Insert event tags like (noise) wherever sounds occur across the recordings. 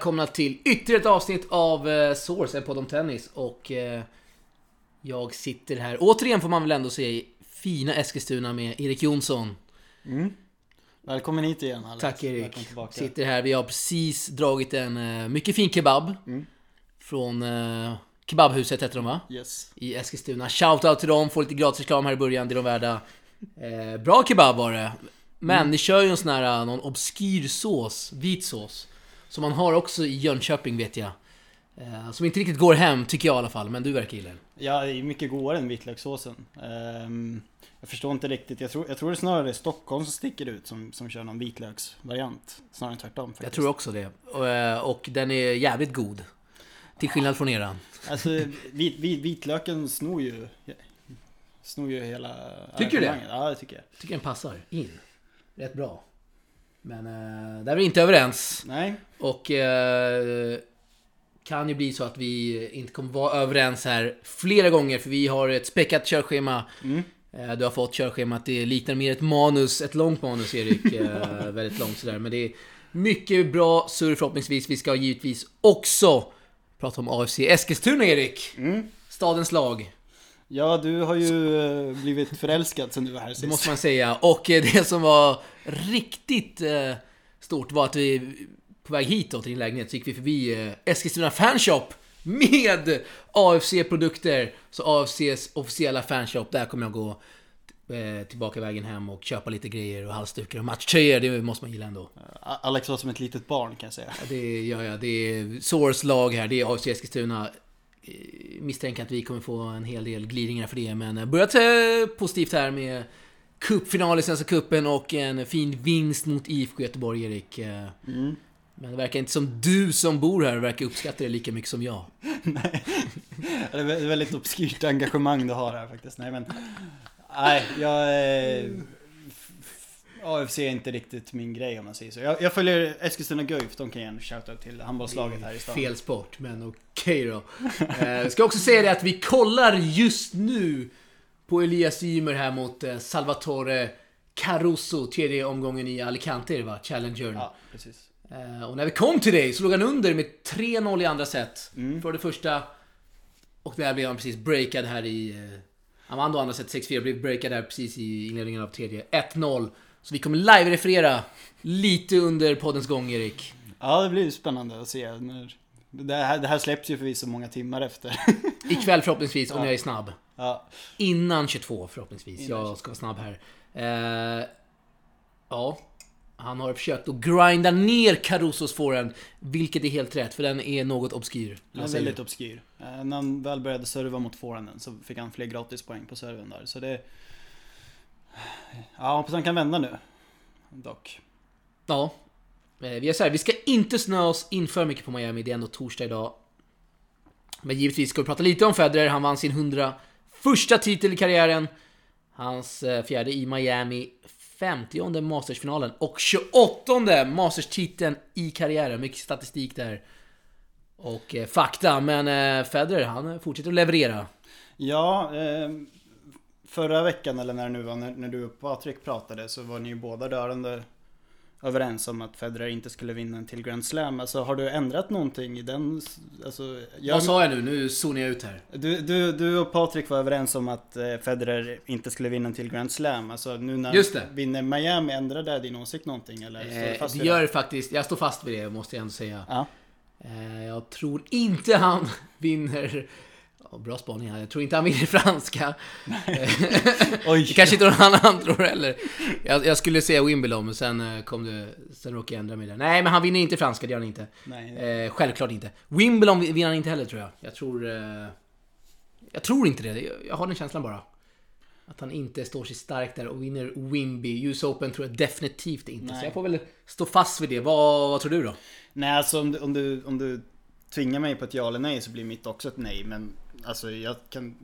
välkomna till ytterligare ett avsnitt av eh, Source, en podd om tennis. Och eh, jag sitter här, återigen får man väl ändå säga, i fina Eskilstuna med Erik Jonsson. Välkommen hit igen Alex. Tack Erik. Sitter här, vi har precis dragit en eh, mycket fin kebab. Från eh, Kebabhuset heter de va? Yes. I Eskilstuna. Shoutout till dem, får lite gratis reklam här i början, det är de värda. Bra kebab var det. Men ni kör ju en sån här, någon obskyr sås, vit sås. Som man har också i Jönköping vet jag. Eh, som inte riktigt går hem, tycker jag i alla fall, men du verkar gilla den. Ja, det är mycket godare än vitlökssåsen. Ehm, jag förstår inte riktigt. Jag tror, jag tror det snarare är Stockholm som sticker ut som, som kör någon vitlöksvariant. Snarare än tvärtom faktiskt. Jag tror också det. Och, eh, och den är jävligt god. Till skillnad från eran. Alltså vit, vit, vitlöken snor ju... Snor ju hela... Tycker du det? Ja, det tycker jag. Tycker den passar in. Rätt bra. Men eh, där är vi inte överens. Nej. Och eh, kan ju bli så att vi inte kommer vara överens här flera gånger för vi har ett späckat körschema. Mm. Eh, du har fått körschemat, det liknar mer ett manus, ett långt manus Erik. Eh, (laughs) väldigt långt sådär. Men det är mycket bra surr förhoppningsvis. Vi ska givetvis också prata om AFC Eskilstuna Erik. Mm. Stadens lag. Ja, du har ju eh, blivit förälskad sen du var här Det sist. måste man säga. Och eh, det som var riktigt eh, stort var att vi på väg hit då till din lägenhet så gick vi förbi eh, Eskilstuna Fanshop med AFC-produkter. Så AFCs officiella fanshop, där kommer jag gå tillbaka vägen hem och köpa lite grejer och halsdukar och matchtröjor. Det måste man gilla ändå. Alex var som ett litet barn kan jag säga. Ja, det gör jag. Det är Source lag här. Det är AFC Eskilstuna. Eh, Misstänker att vi kommer få en hel del glidningar för det. Men eh, börjat eh, positivt här med cupfinal i Svenska cupen och en fin vinst mot IFK Göteborg, Erik. Mm. Men det verkar inte som du som bor här verkar uppskatta det lika mycket som jag. (laughs) Nej. Det är väldigt obskyrt engagemang du har här faktiskt. Nej men... Nej, jag... Eh, AFC är inte riktigt min grej om man säger så. Jag, jag följer Eskilstuna Guif, de kan ge en shoutout till handbollslaget här i stan. Fel sport, men okej då. Eh, ska också säga det att vi kollar just nu på Elias Ymer här mot eh, Salvatore Caruso, tredje omgången i Alicante det? Challengern. Ja, precis. Eh, och när vi kom till dig så låg han under med 3-0 i andra set. Mm. För det första. Och där blev han precis breakad här i... Eh, han vann då andra set 6-4, blev breakad där precis i inledningen av tredje. 1-0. Så vi kommer live-referera lite under poddens gång, Erik. Ja, det blir ju spännande att se. När, det, här, det här släpps ju förvisso många timmar efter. (laughs) Ikväll förhoppningsvis, om Ja. jag är snabb. ja, Innan 22 förhoppningsvis. Innan Jag ska vara snabb här. Eh, ja. Han har försökt att grinda ner Carusos forehand. Vilket är helt rätt, för den är något obskyr. den är väldigt obskyr. Eh, när han väl började serva mot forehanden så fick han fler gratispoäng på serven där. Så det... Ja, hoppas han kan vända nu. Dock. Ja. Eh, Vi är så här, vi ska inte snöa oss in för mycket på Miami, det är ändå torsdag idag. Men givetvis ska vi prata lite om Federer, han vann sin 100 första titel i karriären. Hans eh, fjärde i Miami, 50 Mastersfinalen och 28 Masters-titeln i karriären. Mycket statistik där. Och eh, fakta, men Federer han fortsätter att leverera. Ja, eh, förra veckan eller när det nu var, när, när du och Patrik pratade så var ni ju båda rörande överens om att Federer inte skulle vinna en till Grand Slam. Alltså har du ändrat någonting i den? Alltså, jag, Vad sa jag nu? Nu zonar jag ut här. du, du, du och Patrik var överens om att eh, Federer inte skulle vinna en till Grand Slam. Alltså nu när Just det. vinner Miami, ändrar det din åsikt någonting eller? Eh, det gör faktiskt, jag står fast vid det måste jag ändå säga. Ja. Eh, Jag tror inte han (laughs) vinner... Ja, bra spaning här. Jag tror inte han vinner (laughs) franska. Oj! Det kanske inte någon annan tror heller. Jag, jag skulle säga Wimbledon, men sen eh, kom det... Sen råkade jag ändra mig där. Nej, men han vinner inte franska, det gör han inte. Nej. Eh, självklart inte. Wimbledon vinner han inte heller tror jag. Jag tror... Eh, jag tror inte det. Jag, jag har den känslan bara. Att han inte står sig stark där och vinner Wimby. US Open tror jag definitivt inte. Så Nej. jag får väl stå fast vid det. Vad, vad tror du då? Nej, alltså om du, om, du, om du tvingar mig på ett ja eller nej så blir mitt också ett nej. Men alltså jag kan...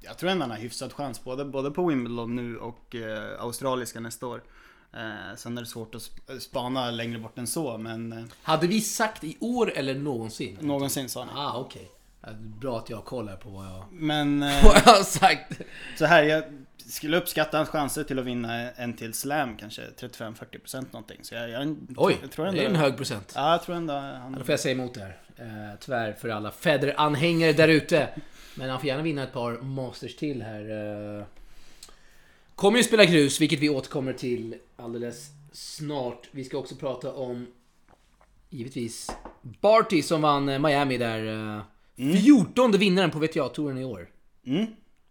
Jag tror ändå han har hyfsad chans både, både på Wimbledon nu och eh, australiska nästa år. Eh, sen är det svårt att sp- spana längre bort än så men eh, Hade vi sagt i år eller någonsin? någonsin sa han. Ah, okej. Ja, Bra att jag kollar på vad jag, Men (laughs) eh, vad jag har sagt. så här, jag skulle uppskatta hans chanser till att vinna en till slam kanske 35-40% någonting. Så jag, jag, Oj, jag tror det ändå... är en hög procent. Ja, jag tror ändå Ja, han... Då får jag säga emot där. Eh, tyvärr för alla Federer-anhängare där ute. Men han får gärna vinna ett par Masters till här. Eh, kommer ju spela grus, vilket vi återkommer till alldeles snart. Vi ska också prata om, givetvis, Barty som vann Miami där. Eh, 14 vinnaren på WTA-touren i år. Mm.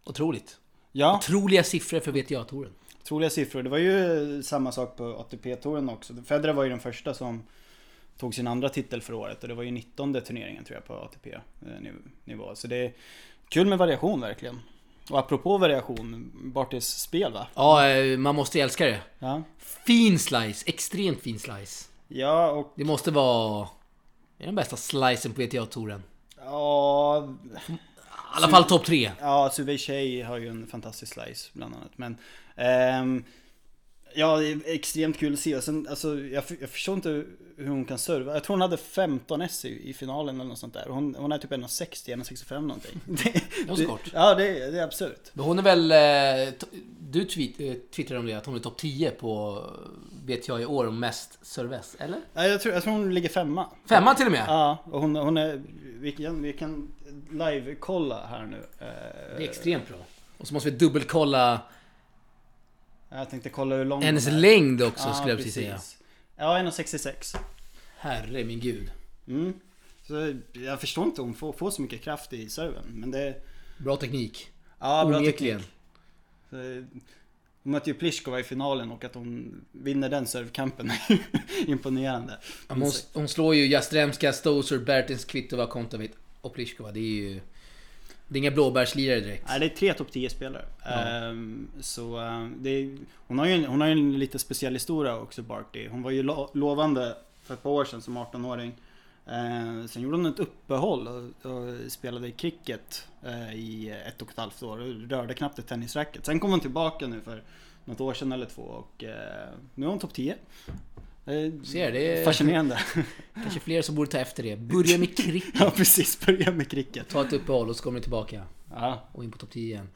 Otroligt. Ja, Otroliga siffror för WTA-touren. troliga siffror. Det var ju samma sak på ATP-touren också. Federer var ju den första som tog sin andra titel för året och det var ju 19 turneringen tror jag på ATP-nivå. Så det är kul med variation verkligen. Och apropå variation, Bartys spel va? Ja, eh, man måste älska det. Ja. Fin slice, extremt fin slice. Ja, och Det måste vara... Det är den bästa slicen på WTA-touren. Ja, I alla fall topp tre. Ja, Suvej Shea har ju en fantastisk slice bland annat. Men ehm, Ja, det är extremt kul att se. Och sen, alltså, jag, jag förstår inte hur hon kan serva. Jag tror hon hade 15 S i, i finalen eller något sånt där. Hon, hon är typ 1,60, 1,65 någonting. (laughs) Det, så kort. Ja, det, det är absurt. Men hon är väl... eh, Du tweet, eh, twittrade om det, att hon är topp 10 på WTA i år mest serves, eller? Ja, jag, tror, jag tror hon ligger femma. Femma till och med? Ja, och hon, hon är... Vi kan, vi kan live-kolla här nu. Eh, Det är extremt bra. Och så måste vi dubbelkolla Jag tänkte kolla hur lång hennes längd också, Ja, skulle jag precis säga. Ja, 1,66. Herre min gud. Mm. Så jag förstår inte om hon får, får så mycket kraft i serven. Men det... Bra teknik. Ja, bra Onekligen. teknik. Så, Hon mötte ju Pliskova i finalen och att hon vinner den servekampen är (laughs) imponerande. Ja, Hon, hon slår ju Jastremska, Stoser, Bertens, Kvitova, Kontaveit och Pliskova. Det är ju... Det är inga blåbärslirare direkt. Nej, det är tre topp 10 spelare. Ja. Ehm, så det är, hon, har ju en, hon har ju en lite speciell historia också, Barty. Hon var ju lo, lovande för ett par år sedan som 18-åring. Ehm, sen gjorde hon ett uppehåll och, och spelade cricket eh, i ett och ett halvt år och rörde knappt ett tennisracket. Sen kom hon tillbaka nu för något år sedan eller två och eh, nu är hon topp 10. Eh, Ser, det är- Fascinerande. Kanske fler som borde ta efter det. Börja med cricket. (laughs) ja precis, börja med cricket. Ta ett uppehåll och så kommer du tillbaka. Ja, Och in på topp 10 igen.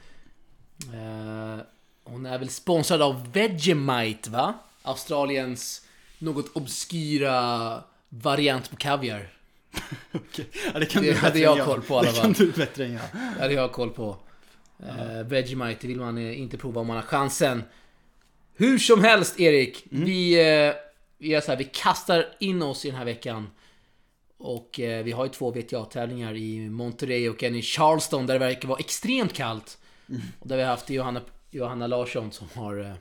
Eh, hon är väl sponsrad av Vegemite va? Australiens något obskyra variant på kaviar. (laughs) okej. Ja, det kan Det du hade jag än koll på i alla Det kan fall. du bättre än jag. Det hade jag koll på. Uh, Vegemite det vill man eh, inte prova om man har chansen. Hur som helst Erik, vi, eh, vi gör så här, vi kastar in oss i den här veckan. Och eh, vi har ju två VTA-tävlingar i Monterey och en i Charleston där det verkar vara extremt kallt. Och där vi har haft Johanna, Johanna Larsson som har, eh,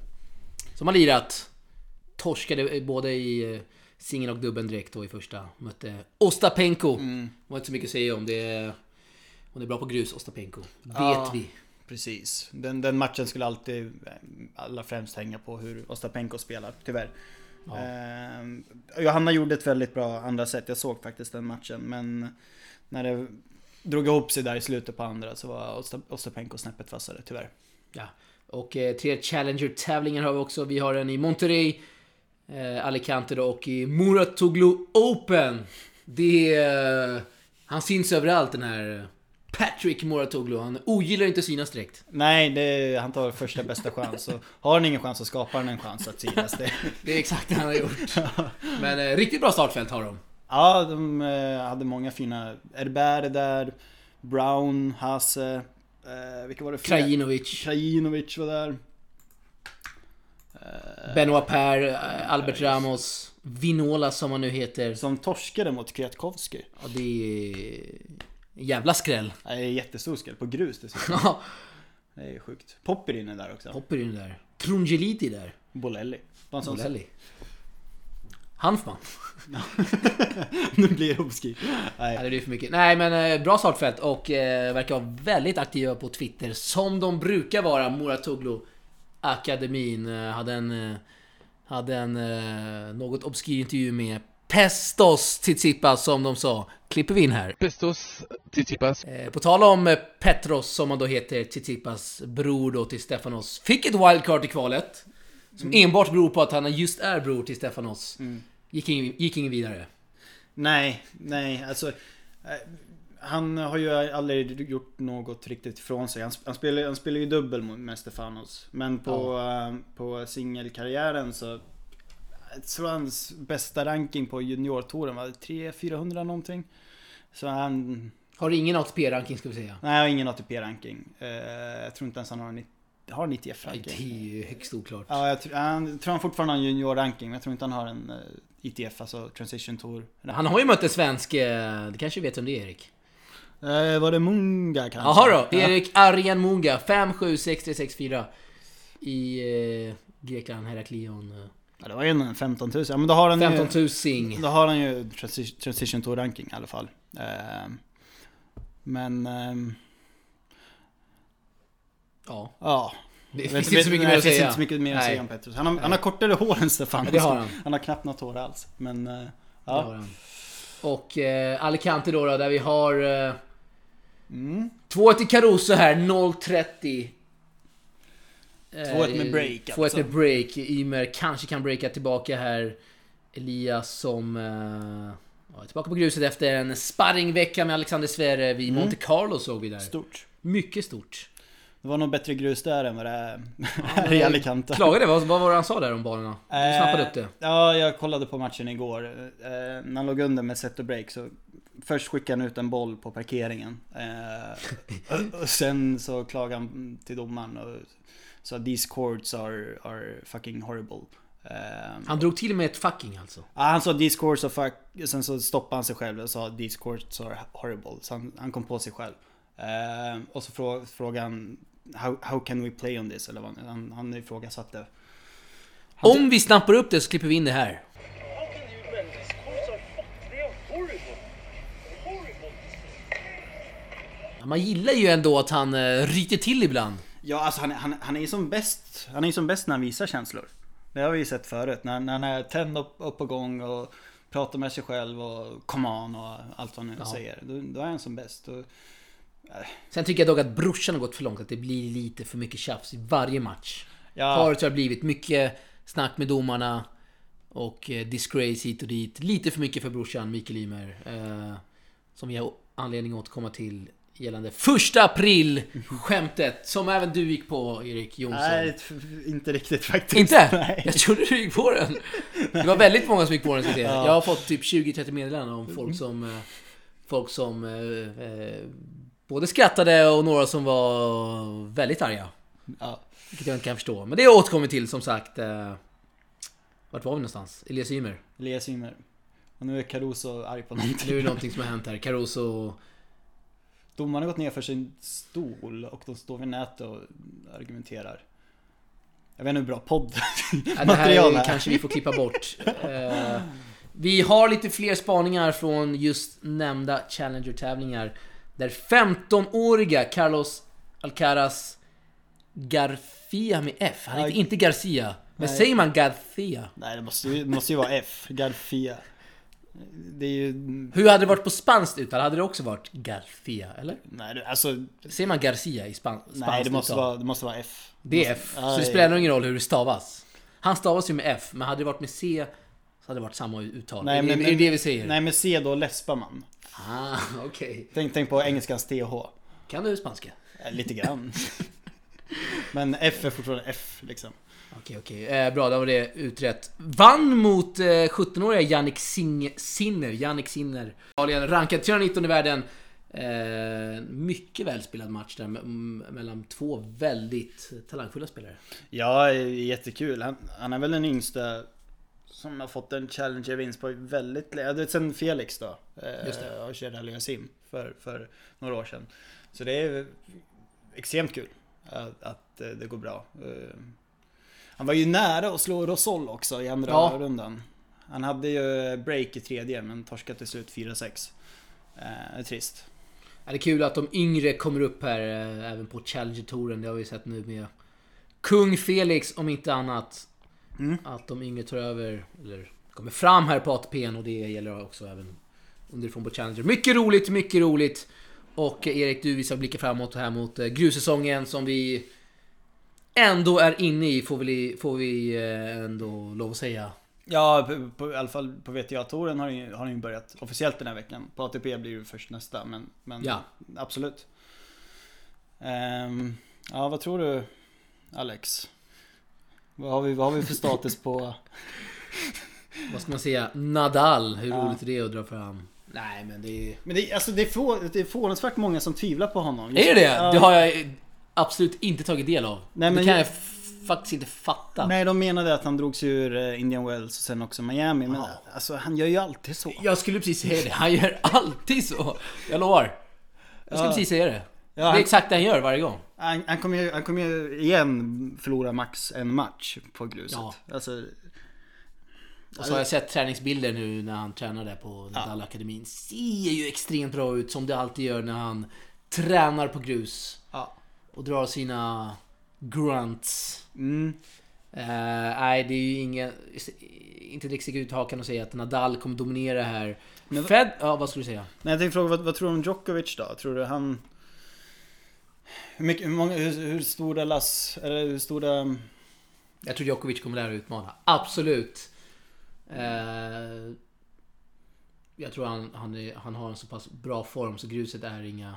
som har lirat. Torskade både i eh, singel och dubbeln direkt då i första. Mötte Ostapenko. Mm. var inte så mycket att säga om det. Hon är bra på grus, Ostapenko. Vet Ja. vi. Precis. Den, den matchen skulle alltid eh, allra främst hänga på hur Ostapenko spelar, tyvärr. Ja. Ehm, Johanna gjorde ett väldigt bra andra set. Jag såg faktiskt den matchen. Men när det drog ihop sig där i slutet på andra så var Osta- Ostapenko snäppet vassare, tyvärr. Ja. Och eh, tre Challenger-tävlingar har vi också. Vi har en i Monterey, eh, Alicante då, och i Muratoglu Open. Det är... Eh, han syns överallt den här eh, Patrick Muratoglu. Han ogillar inte att synas direkt. Nej, det, han tar första bästa chans. Och har han ingen chans så skapar han en chans att synas. (laughs) Det. Det är exakt det han har gjort. Men eh, riktigt bra startfält har de. Ja, de eh, hade många fina... Herbert är där, Brown, Hase, eh, vilka var det? Krajinovic, Krajinovic var där. Benoit Per, eh, Albert Ramos, Vinola som han nu heter. Som torskade mot Kwiatkowski. Ja, det är... Jävla skräll. Det är jättestor skräll på grus dessutom. Ja, Det är sjukt. Popperin är där också. Hopper in där. Krungeliti där. Bolelli. Bolelli. Hanfman. (laughs) nu blir det obskyrt. Ja, Nej. det blir för mycket. Nej men eh, bra startfält och eh, verkar vara väldigt aktiva på Twitter. Som de brukar vara. Muratoglu Akademin eh, hade en... Eh, hade en eh, något obskyr intervju med Pestos Tsitsipas som de sa. Klipper vi in här. Pestos Tsitsipas Eh, på tal om Petros, som han då heter, Tsitsipas bror då till Stefanos, fick ett wildcard i kvalet. Som enbart beror på att han just är bror till Stefanos. Mm. Gick, in, gick ingen vidare. nej, nej, alltså. Han har ju aldrig gjort något riktigt ifrån sig. Han, han, spelar, han spelar ju dubbel med Stefanos. Men på, eh, på singelkarriären så... Jag tror hans bästa ranking på juniortouren var 300-400 någonting. Så han... Har ingen ATP-ranking ska vi säga. Nej, jag har ingen ATP-ranking. Eh, jag tror inte ens han har en har en Nej, ITF-ranking. det är ju högst oklart. Ja, jag, tror- han, tror han fortfarande har en junior-ranking, men jag tror inte han har en eh, ITF, alltså Transition Tour. Han har ju mött en svensk, det kanske vet om det är Erik? Eh, var det Munga kanske? Jaha då. Erik Arjen Munga, 5-7-6-3-6-4 I eh, Grekland, Heraklion. eh, Ja, det var ju en 15 000. Ja, men då har han 15 ju, 000 sing. då har han ju transi- Transition Tour ranking i alla fall. Eh, men, ehm, Ja, ja. det Jag finns inte så mycket nej, mer att det finns säga. inte så mycket mer att Nej. säga om Petrus. Han har, han har kortare hår än Stefan. Ja, det har han. Han har knappt något hår alls. Men, eh, Det ja. han. Och eh, Alicante då, då, där vi har eh, Mm. 2-1 till Caruso här, 0-30. 2-1 med break, 2-1 alltså. med break. Ymer kanske kan breaka tillbaka här. Elias som... Eh, ja, är tillbaka på gruset efter en sparringvecka med Alexander Sverre vid Mm. Monte Carlo såg vi där. Stort. Mycket stort. Det var nog bättre grus där än vad det är här (laughs) i Alicante. Klagade? Vad, vad var det han sa där om banorna? Du snappade upp det. Eh, Ja, jag kollade på matchen igår. Eh, när han låg under med set och break så Först skickade han ut en boll på parkeringen. Eh, och- sen så klagade han till domaren och sa these courts are, are fucking horrible. Eh, Han drog till med ett fucking alltså. ja, han sa these courts are fuck... Sen så stoppade han sig själv och sa these courts are horrible. Så han, han kom på sig själv. Eh, och så frå, frågade han how, how can we play on this? Eller vad han, han, han ifrågasatte. Han- Om vi snappar upp det så klipper vi in det här. How can you bend these courts are fucked? They are horrible. Horrible. Ja, Man gillar ju ändå att han uh, ryter till ibland. Ja, alltså han, han, han är ju som bäst Han är som bäst när han visar känslor Det har vi ju sett förut, när, när han är tänd upp, upp på gång och pratar med sig själv och come on och allt vad han nu Ja. säger då, då är han som bäst och, Sen tycker jag dock att brorsan har gått för långt. Att det blir lite för mycket tjafs i varje match. Ja, Har det blivit mycket snack med domarna. Och eh, disgrace hit och dit. Lite för mycket för brorsan Mikael Ymer. Eh, som vi har anledning att återkomma till gällande första april skämtet Som även du gick på Erik Jonsson. nej inte riktigt faktiskt Inte? (laughs) Nej. Jag trodde du gick på den. Det var väldigt många som gick på den. jag. Ja. Jag har fått typ 20-30 meddelanden om folk som... eh, Folk som... eh, eh, Både skrattade och några som var väldigt arga. Ja, Vilket jag inte kan förstå. Men det återkommer till som sagt. eh, Vart var vi någonstans? Elias Ymer. Elias Ymer Och nu är Caruso arg på någonting Nu är det någonting som har hänt här. Caruso... Domaren har gått ner för sin stol och de står vid nätet och argumenterar Jag vet inte hur bra podd Ja, det här (laughs) är, kanske vi får klippa bort. Eh, vi har lite fler spaningar från just nämnda Challenger-tävlingar. Där 15-åriga Carlos Alcaraz Garcia med F. Han heter inte Garcia. Men nej. säger man Garcia? Nej det måste ju, det måste ju vara F, Garfia Det är ju... Hur hade det varit på spanskt uttal? Hade det också varit Garcia? Eller? Nej alltså Säger man Garcia i span spanskt Nej det måste, uttal? vara, det måste vara F Det är F. Så det det- spelar nog ingen roll hur det stavas. Han stavas ju med F, men hade det varit med C så hade det varit samma uttal. Nej, men- är det det vi säger? Nej med C då läspar man Ah, (laughs) okej. Tänk, tänk på engelskans TH Kan du spanska? Eh, Lite grann (laughs) Men F är fortfarande F liksom Okej, okej. Eh, bra, då var det utrett. Vann mot eh, 17-åriga Jannik Sinner. Jannik Sinner. Italien rankad 319 i världen. Eh, mycket välspelad match där mellan två väldigt talangfulla spelare. Ja, jättekul. Han, han är väl den yngsta som har fått en Challenger-vinst på väldigt länge. Sen Felix då. eh, Just det. Och körde Aliasim för, för några år sedan. Så det är extremt kul att, att eh, det går bra. Han var ju nära att slå Rosol också i andra Ja. rundan. Han hade ju break i tredje men torskade till slut 4-6. Eh, trist. Ja, det är kul att de yngre kommer upp här eh, även på Challenger-touren. Det har vi sett nu med Kung Felix om inte annat. Mm. Att de yngre tar över, eller kommer fram här på ATPn och det gäller också även underifrån på Challenger. Mycket roligt, mycket roligt. Och eh, Erik, du vi ska blicka framåt här mot eh, grussäsongen som vi ändå är inne i, får vi, får vi eh, ändå lov att säga. Ja, på, på, i alla fall på VTA-touren har den ju, har den ju börjat officiellt den här veckan. På ATP blir det först nästa, men, men Ja. absolut. Ehm, ja, vad tror du Alex? Vad har vi, vad har vi för status på... (laughs) Vad ska man säga? Nadal. Hur Ja. roligt är det att dra fram? Nej men det är... Men det, alltså, det, är få, det är förvånansvärt många som tvivlar på honom. Är det det? Ja. Det har jag absolut inte tagit del av. Nej, det men kan jag- faktiskt inte fatta. Nej, de menade att han drog sig ur eh, Indian Wells och sen också Miami. Men Ja. alltså, han gör ju alltid så. Jag skulle precis säga det. Han gör alltid så. Jag lovar. Jag skulle Ja. precis säga det. Ja, Det är han, exakt det han gör varje gång. han, han kommer ju, han kommer ju igen förlora max en match på gruset. Ja. Alltså, Och så har jag sett träningsbilder nu när han tränar där på Nadal-akademin. Ser ju extremt bra ut som det alltid gör när han tränar på grus. ja. Och drar sina grunts. Mm. Eh, nej, det är ju ingen... Inte direkt sticka ut hakan och säga att Nadal kommer dominera här. Men- Fed... Ja, vad skulle du säga? Nej, jag tänkte fråga, vad, vad tror du om Djokovic då? Tror du han... Hur, mycket, hur, många, hur, hur stora lass, eller hur stora... Jag tror Djokovic kommer där att utmana. Absolut. Eh, jag tror han, han, är, han har en så pass bra form så gruset är inga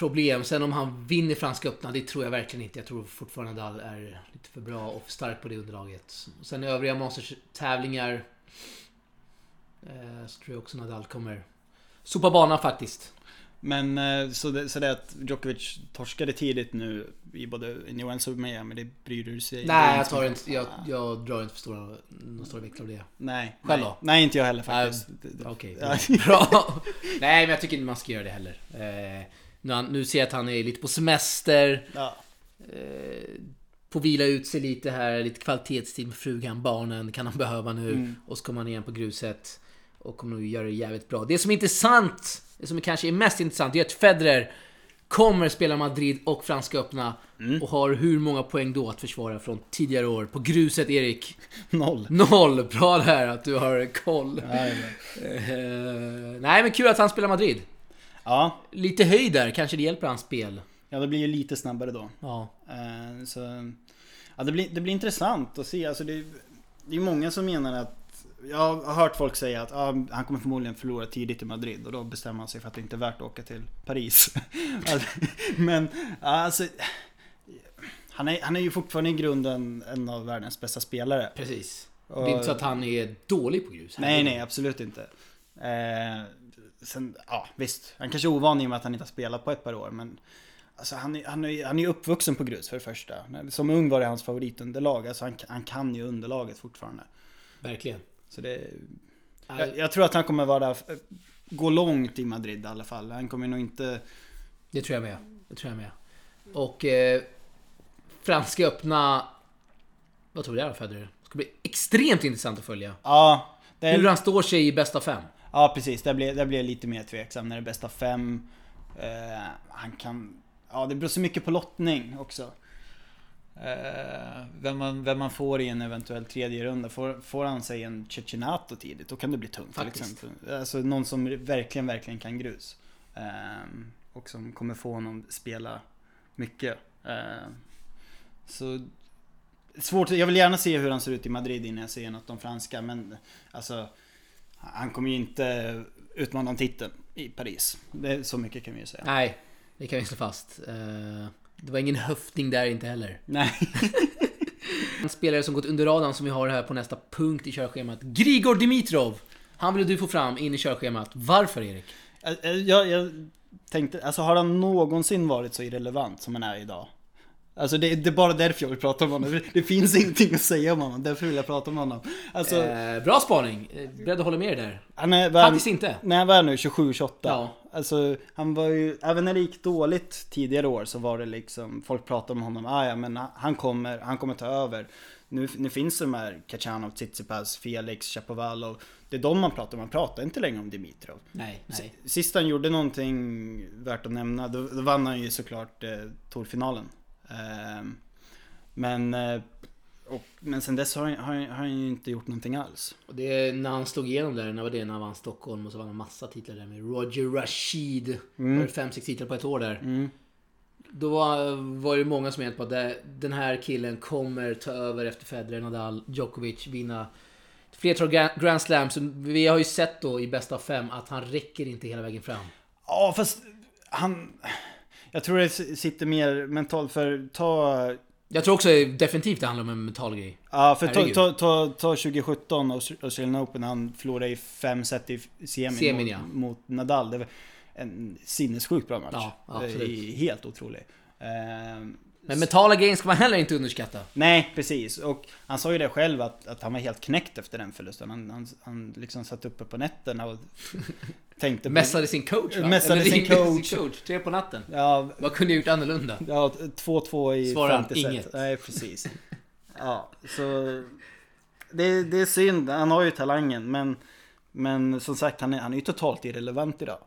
problem. Sen om han vinner Franska öppna, det tror jag verkligen inte. Jag tror fortfarande Nadal är lite för bra och för stark på det underlaget. Sen övriga Masters-tävlingar eh, så tror jag också Nadal kommer sopa banan faktiskt. Men eh, så det, så det att Djokovic torskade tidigt nu i både New Wells och Miami, det bryr du är Nej, jag, tar inte, jag, jag drar inte för stora, några stora växlar av det. Nej. Själv nej. då? Nej, inte jag heller faktiskt. Okej, Ja. bra. (laughs) Nej, men jag tycker inte man ska göra det heller. Eh, nu, han- nu ser jag att han är lite på semester. Ja. Eh, får vila ut sig lite här, lite kvalitetstid med frugan, barnen kan han behöva nu. Mm. Och så kommer han igen på gruset. Och kommer nog göra det jävligt bra. Det som är intressant, det som kanske är mest intressant, är att Federer kommer spela Madrid och Franska öppna. Mm. Och har hur många poäng då att försvara från tidigare år? På gruset, Erik? (laughs) Noll. Noll! Bra där att du har koll. Är bra. Eh, nej men kul att han spelar Madrid. Ja, Lite höjd där, kanske det hjälper hans spel. ja, det blir ju lite snabbare då. Ja. Eh, Så, ja, det, blir, det blir intressant att se. Alltså det, det är många som menar att jag har hört folk säga att ja, han kommer förmodligen förlora tidigt i Madrid och då bestämmer han sig för att det inte är värt att åka till Paris. (laughs) Alltså, Men alltså, han, är, han är ju fortfarande i grunden en av världens bästa spelare. Precis. Och- Det är inte så att han är dålig på grus. Nej, nej, absolut inte. Eh, sen, ja visst, han kanske är ovan i och med att han inte har spelat på ett par år, men Alltså han är, han, är, han är ju uppvuxen på grus för det första. Som ung var det hans favoritunderlag. Alltså han, han kan ju underlaget fortfarande. Verkligen. Så det... Jag, jag tror att han kommer vara där, gå långt i Madrid i alla fall. Han kommer nog inte... Det tror jag med. Det tror jag med. Och eh, Franska öppna... Vad tror du där Federer? Det ska bli extremt intressant att följa. Ja, det är, Hur han står sig i bästa fem. Ja precis. Där blir, där blir jag lite mer tveksam när det är bästa fem. Eh, han kan... Ja, det beror så mycket på lottning också. Eh, vem, man, vem man får i en eventuell tredje runda. Får, får han sig en Cecinato tidigt, då kan det bli tungt till Faktiskt. exempel. Alltså någon som verkligen, verkligen kan grus. Eh, och som kommer få honom spela mycket. Eh, så svårt, jag vill gärna se hur han ser ut i Madrid innan jag ser något om franska. Men alltså, han kommer ju inte utmana om titeln i Paris. Det, så mycket kan vi ju säga. Nej, det kan vi slå fast. Eh, det var ingen höftning där inte heller. Nej. (laughs) En spelare som gått under radarn som vi har här på nästa punkt i körschemat. Grigor Dimitrov! Han vill du få fram in i körschemat. Varför Erik? Eh, Jag, jag tänkte, alltså har han någonsin varit så irrelevant som han är idag? Alltså det, det är bara därför jag vill prata om honom. Det finns ingenting att säga om honom, därför vill jag prata om honom. Alltså, Eh, bra spaning. Eh, Beredd att hålla med er där. han är, Faktiskt inte. Nej, han var nu 27-28. Ja. Alltså, han var ju, även när det gick dåligt tidigare år så var det liksom, folk pratade om honom, ah, ja men han kommer, han kommer ta över. Nu, nu finns det de här Kachanov, Tsitsipas, Felix, Chapovalov. Det är de man pratar om, man pratar inte längre om Dimitrov. Nej, nej. Sist han gjorde någonting värt att nämna, då, då vann han ju såklart eh, Tourfinalen. Ehm, men, eh, och, men sen dess har han, har, han, har han ju inte gjort någonting alls. Och det är när han slog igenom där, när var det? När han vann Stockholm och så vann han massa titlar där med Roger Rashid. Mm. Var det fem, sex titlar på ett år där. Mm. Då var, var det många som menade på att den här killen kommer ta över efter Federer, Nadal, Djokovic, vinna flertal Grand Slams. Vi har ju sett då i bästa av fem att han räcker inte hela vägen fram. Ja, fast han... Jag tror det sitter mer mentalt för ta... Jag tror också definitivt det handlar om en mental grej. Ja, för ta, ta, ta, ta 2017 Aus- Australian Open han förlorade i fem set i semin Semin, mot, ja. mot Nadal. Det var en sinnessjukt bra match. Ja, absolut. Helt otrolig. Men mentala grejen ska man heller inte underskatta. Nej, precis. Och han sa ju det själv att, att han var helt knäckt efter den förlusten. Han, han, han liksom satt uppe på nätterna och (laughs) tänkte på... Mässade sin coach va? Mässade sin ringde coach. Tre på natten. Ja, Vad kunde jag gjort annorlunda? ja 2-2 i Svarar femte set. inget. Nej, precis. Ja, så... Det, det är synd. Han har ju talangen, men... Men som sagt, han är, han är ju totalt irrelevant idag.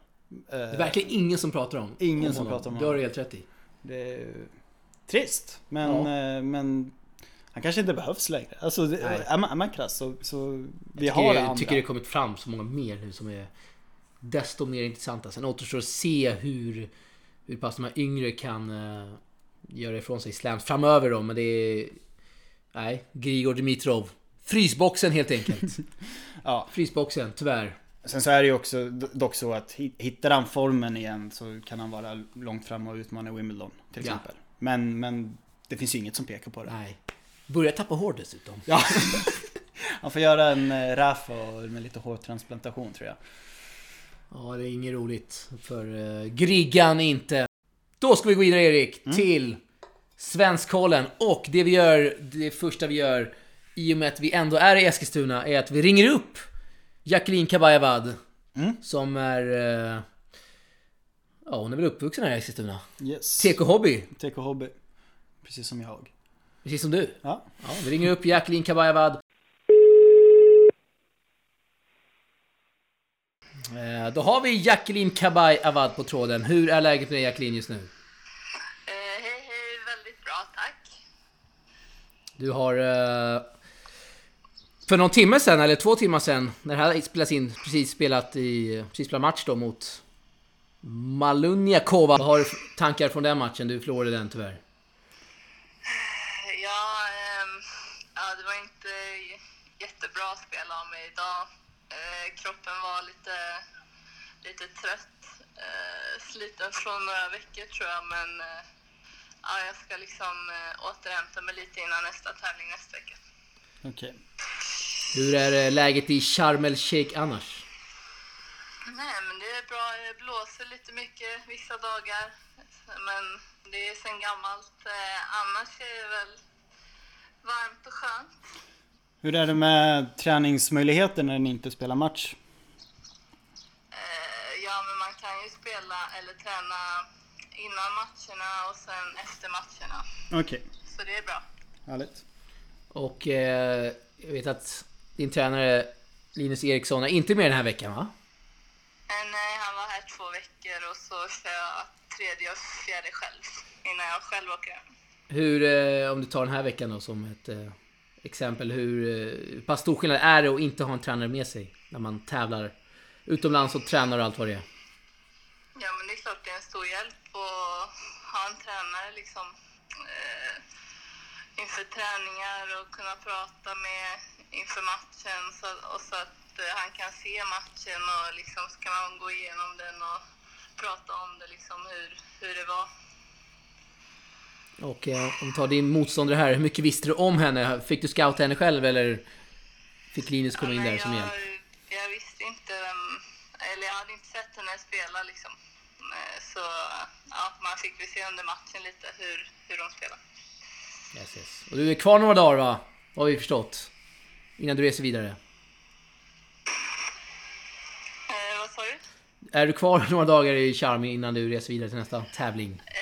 Det är verkligen ingen som pratar om Ingen om som honom. pratar om Det har honom. du helt rätt i. Det är trist, men, Ja. eh, men han kanske inte behövs längre. Alltså, det, Nej. är, man, är man krass så, så vi Jag har tycker, det jag andra. tycker det kommit fram så många mer nu som är desto mer intressanta. Sen återstår att se hur, hur pass de här yngre kan uh, göra ifrån sig slams framöver då. Men det är... Nej, Grigor Dimitrov. Frysboxen helt enkelt. (laughs) Ja. Frysboxen, tyvärr. Sen så är det ju också do- dock så att hit- hittar han formen igen så kan han vara långt fram och utmana Wimbledon till Ja. Men, men det finns ju inget som pekar på det. Nej. Börjar tappa hår dessutom. Ja. (laughs) Han får göra en eh, och med lite hårtransplantation tror jag. Ja, det är inget roligt för uh, Griggan inte. Då ska vi gå vidare Erik, till Svenskkollen. Och det vi gör, det första vi gör i och med att vi ändå är i Eskilstuna är att vi ringer upp Jacqueline Kabayavad. Mm. Som är... ja, hon är väl uppvuxen här i Eskilstuna. Yes. TK-hobby, TK Hobby. Precis som jag. precis som du. Ja. Ja, vi ringer upp Jacqueline Kabayavad. Eh, Då har vi Jacqueline Kabayavad på tråden. Hur är läget med dig Jacqueline just nu? Eh, hej, hej. Väldigt bra, tack. Du har... eh, för någon timme sen, eller två timmar sen, när det här spelas in, precis spelat i... Precis spelat match då mot... Malunjakova. Vad har du tankar från den matchen? Du förlorade den tyvärr. Ja, ehm, ja, det var inte jättebra spel av mig idag. Eh, kroppen var lite, lite trött. Eh, sliten från några veckor tror jag, men eh, ja, jag ska liksom eh, återhämta mig lite innan nästa tävling nästa vecka. Okej. Hur är läget i Sharm el Sheikh annars? Nej, men det är bra. Det blåser lite mycket vissa dagar. Men det är sen gammalt. Eh, annars är det väl varmt och skönt. Hur är det med träningsmöjligheter när ni inte spelar match? Eh, ja, men man kan ju spela eller träna innan matcherna och sen efter matcherna. Okej, Så det är bra. härligt. Och eh, jag vet att din tränare Linus Eriksson är inte med den här veckan va? Eh, nej, han var här två veckor och så kör jag tredje och fjärde själv innan jag själv åker hem. Hur, eh, om du tar den här veckan då som ett eh, exempel, hur pass stor skillnad är det att inte ha en tränare med sig när man tävlar utomlands och tränar och allt vad det är? Ja, men det är klart det är en stor hjälp att ha en tränare liksom eh, inför träningar och kunna prata med inför matchen så, och så att eh, han kan se matchen och liksom så kan man gå igenom den och prata om det liksom hur, hur det var. Och eh, om vi tar din motståndare här, hur mycket visste du om henne? Fick du scouta henne själv eller fick Linus komma in Ja, där men som jag, hjälp? jag visste inte vem, eller jag hade inte sett henne spela liksom. Eh, Så ja, man fick väl se under matchen lite hur, hur de spelar. Yes, yes. Och du är kvar några dagar va? Har vi förstått. Innan du reser vidare. Eh, vad sa du? Är du kvar (laughs) några dagar i Charmy innan du reser vidare till nästa tävling? Eh,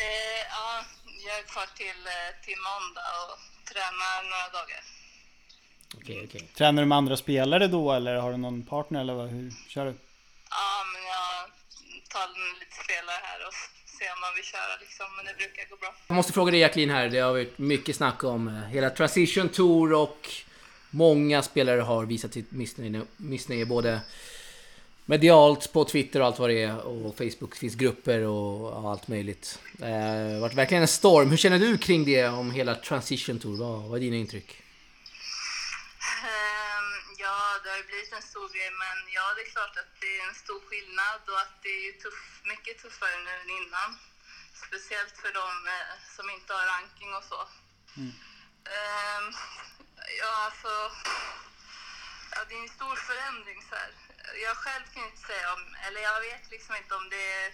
ja, jag är kvar till, eh, till måndag och tränar några dagar. Okej, okej. Tränar du med andra spelare då eller har du någon partner eller vad, hur kör du? Ja, men jag tar lite spelare här och ser om man vill köra liksom, men det brukar gå bra. Jag måste fråga dig Jacqueline här, det har varit mycket snack om eh, hela Transition Tour och många spelare har visat sitt missnöje, missnöje både medialt på Twitter och allt vad det är. Och Facebook finns grupper och allt möjligt. Det har varit verkligen en storm. Hur känner du kring det om hela Transition Tour? Vad, vad är dina intryck? Ehm, ja, det har ju blivit en stor grej, men ja, det är klart att det är en stor skillnad och att det är tuff, mycket tuffare nu än innan. Speciellt för de eh, som inte har ranking och så. Ehm, ja, alltså... Ja, det är en stor förändring så här. Jag själv kan inte säga om, eller jag vet liksom inte om det är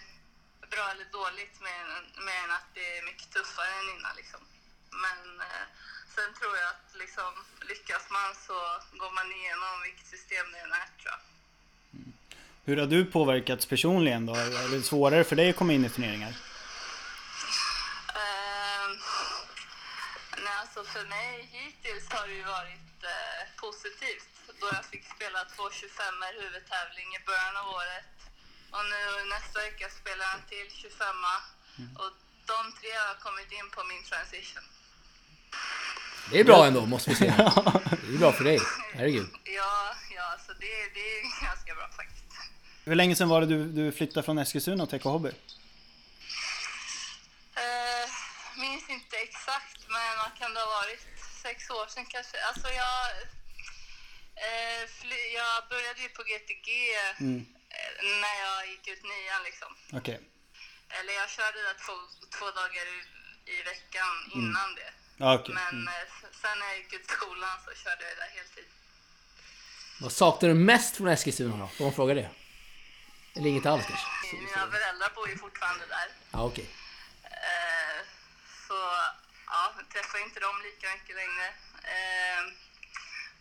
bra eller dåligt med, med än att det är mycket tuffare än innan liksom. Men eh, sen tror jag att liksom, lyckas man så går man igenom vilket system det än är tror jag. Hur har du påverkats personligen då? Är det svårare för dig att komma in i turneringar? Ehm, nej, alltså för mig hittills har det ju varit eh, positivt då jag fick spela två 25 er huvudtävling i början av året. Och nu nästa vecka spelar jag en till 25 och de tre har kommit in på min transition. Det är bra ändå, måste vi säga. (laughs) Det är bra för dig. Herregud. Ja, ja så det, det är ganska bra faktiskt. Hur länge sedan var det du, du flyttade från Eskilstuna till Hobby? Eh, minns inte exakt, men vad kan det ha varit? Sex år sedan kanske. Alltså jag... Eh, jag började ju på GTG Mm. eh, när jag gick ut nian liksom. Okej. Eller jag körde där två, två dagar i, i veckan innan det. Ja, okej. Men Mm. eh, sen när jag gick ut skolan så körde jag där heltid. Vad saknar du mest från Eskilstuna då? Får man fråga det? Eller inget alls kanske? Mina föräldrar bor ju fortfarande där. Ja, okej. Eh, så ja, jag träffar inte dem lika mycket längre.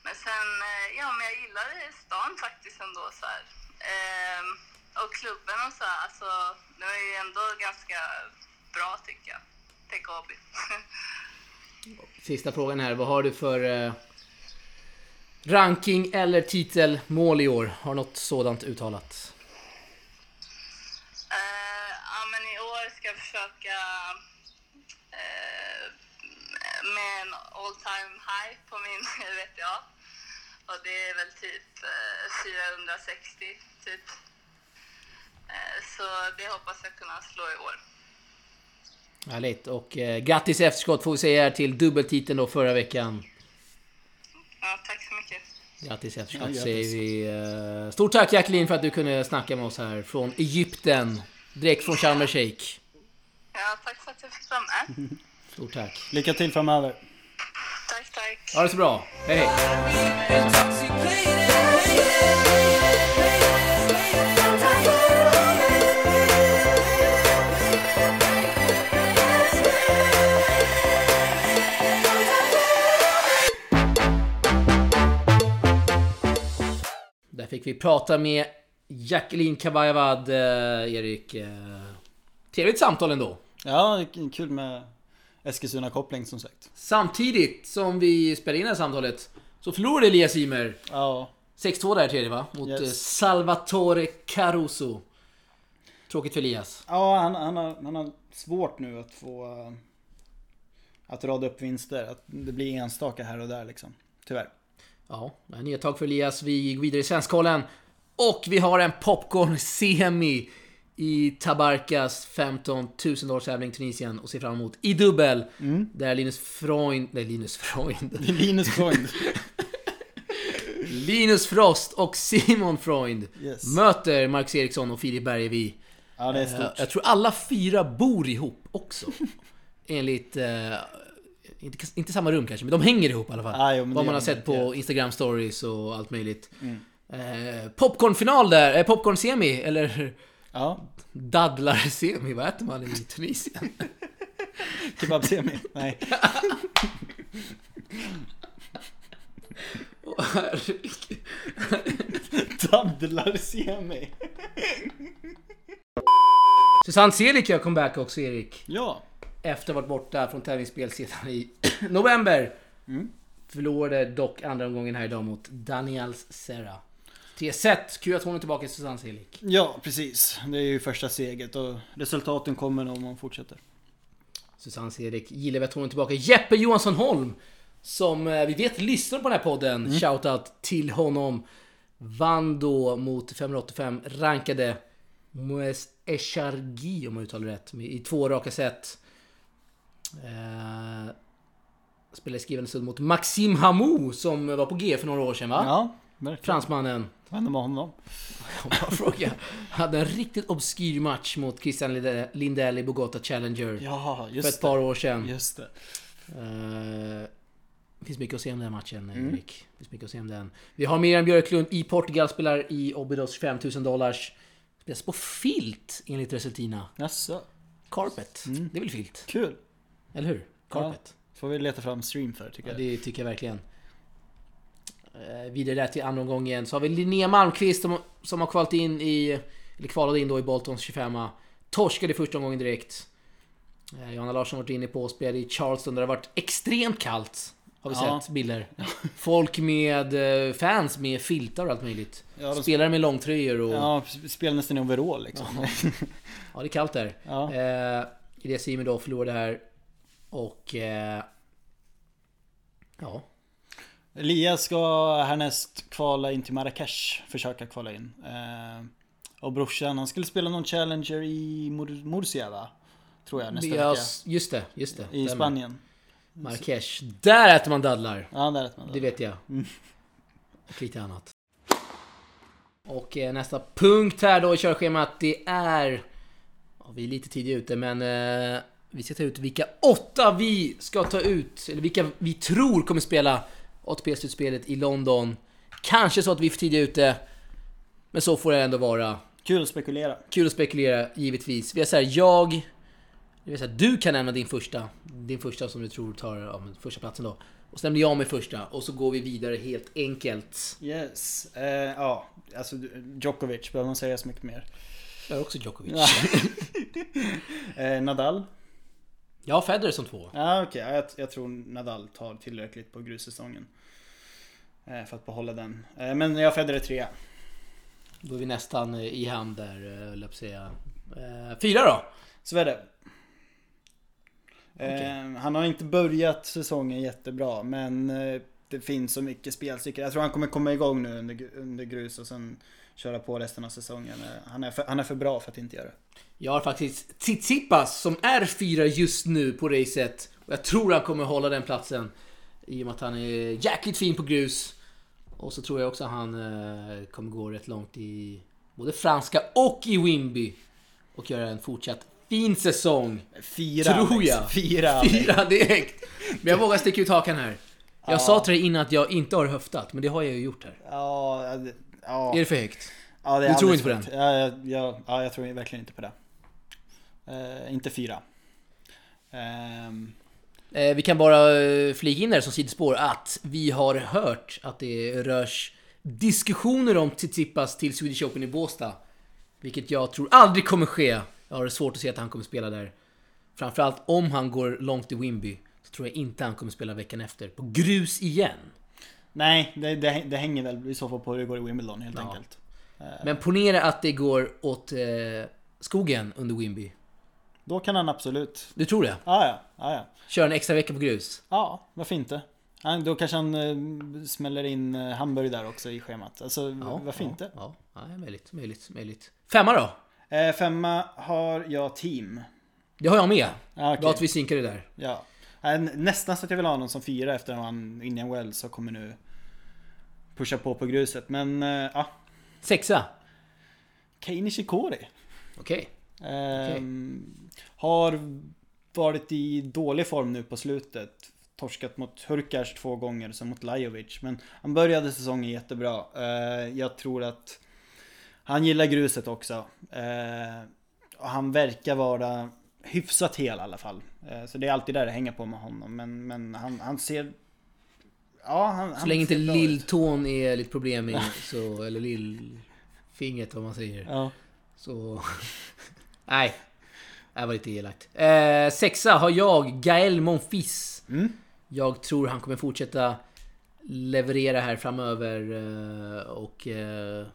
Men sen, eh, ja men jag gillade stan faktiskt ändå så här. Eh, och klubben och så här, alltså det var ju ändå ganska bra tycker jag. Hobby. (laughs) Sista frågan här. Vad har du för eh, ranking eller titelmål i år? Har något sådant uttalat? Eh, ja, men i år ska jag försöka eh, med en all time high på min (laughs) VTA. Och det är väl typ eh, 460 typ. Eh, så det hoppas jag kunna slå i år. Härligt. Och eh, grattis efterskott får vi säga här till dubbeltiteln då förra veckan. Ja, tack så mycket. Grattis Ja, efterskott grattis. säger vi. Eh, stort tack Jacqueline för att du kunde snacka med oss här från Egypten. Direkt från Sharm el Sheikh. Ja, tack för att jag fick vara med. Stort tack. Lycka till framöver. Tack, tack. Ha det så bra. Hej hej. Där fick vi prata med Jacqueline Kabajavad, eh, Erik. Eh, trevligt samtal ändå. Ja, kul med Eskilstuna-koppling som sagt. Samtidigt som vi spelar in det här samtalet så förlorade Elias Ymer Ja, 6-2 där i tredje va? Mot Yes. eh, Salvatore Caruso. Tråkigt för Elias. ja han, han, har, han har svårt nu att få... eh, Att rada upp vinster. Att det blir enstaka här och där liksom. Tyvärr. Ja, det är nya tag för Elias. Vi går vidare i Svenskkollen. Och vi har en popcorn-semi i Tabarkas 15 000 dollars tävling Tunisien och ser fram emot i dubbel. Där Linus Freund... Nej, Linus Freund. Linus Freund. (laughs) Linus Frost och Simon Freund Yes. möter Marcus Eriksson och Filip Bergevi. Ja, det är Eh, stort. Jag tror alla fyra bor ihop också. (laughs) Enligt... Eh, inte, inte samma rum kanske, men de hänger ihop i alla fall. Ah, jo, Vad man har sett på. Instagram stories och allt möjligt. Mm. Eh, popcornfinal där, eh, popcorn-semi, eller Ja, dadlar-semi, vad äter man i Tunisien? (laughs) kebab-semi. Nej. (laughs) Åh, herregud. (laughs) Dadlar-semi. Susanne Selig gör comeback också, Erik. Ja. Efter att ha varit borta från tävlingsspel sedan i (clears throat) november. Mm. Förlorade dock andra omgången här idag mot Daniels Serra. Tre set. Kul att hon är tillbaka i Susanne Selig. Ja, precis. Det är ju första steget och resultaten kommer om man fortsätter. Susanne Erik gillar vi att hon är tillbaka. Jeppe Johansson Holm! Som eh, vi vet lyssnar på den här podden. Shoutout till honom. vann då mot 585 rankade Moes Echargi om jag uttalar rätt, i två raka set. Eh, spelade i skrivande stund mot Maxim Hamou som var på G för några år sedan va? Ja, verkligen. Fransmannen. Vad hände med honom? (laughs) Bra fråga. Hade en riktigt obskyr match mot Christian Linde- Lindell i Bogota Challenger Ja, för just ett par år sedan. Just det. Det finns mycket att se om den matchen, Mm. Erik. Finns mycket att se om den. Vi har Miriam Björklund i Portugal, spelar i Obidos 5000 dollars. Spelas på filt enligt Resultina. Jaså, Carpet. Mm. Det är väl filt? kul. Eller hur? Carpet. Får vi leta fram stream för tycker Ja, jag. det tycker jag verkligen. Eh, vidare där till andra omgången så har vi Linnea Malmqvist som, som har kvalat in i... Eller kvalade in då i Boltons 25 Torskade första omgången direkt. Eh, Johanna Larsson har varit inne på spelade i Charleston där det har varit extremt kallt. Har vi Ja. sett bilder. Folk med eh, fans med filtar och allt möjligt. Ja, Spelare med långtröjor och... Ja, Ja, spelar nästan i overall liksom. det är kallt där. Ja. Eh, Elias Simi då förlorade här. Och... Eh, ja, Elias ska härnäst kvala in till Marrakesh. Försöka kvala in. Eh, och brorsan, han skulle spela någon Challenger i Mur- Murcia va? Tror jag nästa vecka. just det, just det. I. Spanien. Marrakesh. Där äter man dadlar. Ja, där rätt man Det vet jag. Och lite annat. Och eh, nästa punkt här då i körschemat, det är... Ja, vi är lite tidigt ute, men eh, vi ska ta ut vilka åtta vi ska ta ut, eller vilka vi tror kommer spela ATP-slutspelet i London. Kanske så att vi är för tidigt ute, men så får det ändå vara. Kul att spekulera. Kul att spekulera, givetvis. Vi har såhär, jag... Det vill säga, du kan nämna din första. Din första som du tror tar ja, första platsen då. Och sen nämner jag min första och så går vi vidare helt enkelt. Yes. Eh, ja, alltså Djokovic, behöver man säga så mycket mer? Jag är också Djokovic. Ja. (laughs) Ja, Eh, Nadal? Federer som två. Ja okej, Ja, jag, jag tror Nadal tar tillräckligt på grussäsongen. Eh, för att behålla den. Eh, men jag Federer trea. Då är vi nästan eh, i hamn där, höll jag säga. Fyra då? Zverev. Eh, han har inte börjat säsongen jättebra men det finns så mycket spelcykel. Jag tror han kommer komma igång nu under, under grus och sen köra på resten av säsongen. Han, är för, han är för bra för att inte göra det. Jag har faktiskt Tsitsipas som är fyra just nu på racet. Och jag tror han kommer hålla den platsen. I och med att han är jäkligt fin på grus. Och så tror jag också att han eh, kommer gå rätt långt i både franska och i Wimby. Och göra en fortsatt fin säsong. Fyra Tror Alex. jag. Fyra Alex. Fyra direkt. Men jag vågar sticka ut hakan här. Jag Ja. sa till dig innan att jag inte har höftat, men det har jag ju gjort här. Ja, ja. Är det för högt? ja det du tror inte på högt. Ja, jag, jag, ja, jag tror verkligen inte på det. Eh, inte fyra. Eh, vi kan bara eh, flika in där som sidospår att vi har hört att det rörs diskussioner om Tsitsipas till Swedish Open i Båstad. Vilket jag tror aldrig kommer ske. Jag har svårt att se att han kommer spela där. Framförallt om han går långt i Wimby. Så tror jag inte han kommer spela veckan efter. På grus igen. nej, det, det, det hänger väl i så fall på hur det går i Wimbledon helt Ja. enkelt. Men ponera att det går åt eh, skogen under Wimby. Då kan han absolut. Du tror det? Ja, ja, ja, ja. Kör en extra vecka på grus? Ja, varför inte? Han, då kanske han eh, smäller in eh, Hamburg där också i schemat. Alltså varför ja, inte? Ja, ja, möjligt, möjligt, möjligt. Femma då? Eh, femma har jag team. Det har jag med. Ja, okej. Bra att vi synkade där. Ja. Eh, nästan så att jag vill ha någon som fyra efter att han Indian Wells och kommer nu pusha på på gruset. Men eh, ja, Sexa. Kei Nishikori. Okej. Ehm, Har varit i dålig form nu på slutet. Torskat mot Hurkars två gånger, som mot Lajovic. Men han började säsongen jättebra. Eh, jag tror att han gillar gruset också. Eh, och han verkar vara hyfsat hel i alla fall. Eh, så det är alltid där det hänger på med honom. Men, men han, han ser... Ja, han, Så han länge inte lilltån är lite problem med, så, eller lillfingret vad man säger. Ja. Så... (laughs) Nej. Det var lite elakt. Eh, sexa har jag, Gael Monfils. Mm. Jag tror han kommer fortsätta leverera här framöver eh, och... Eh,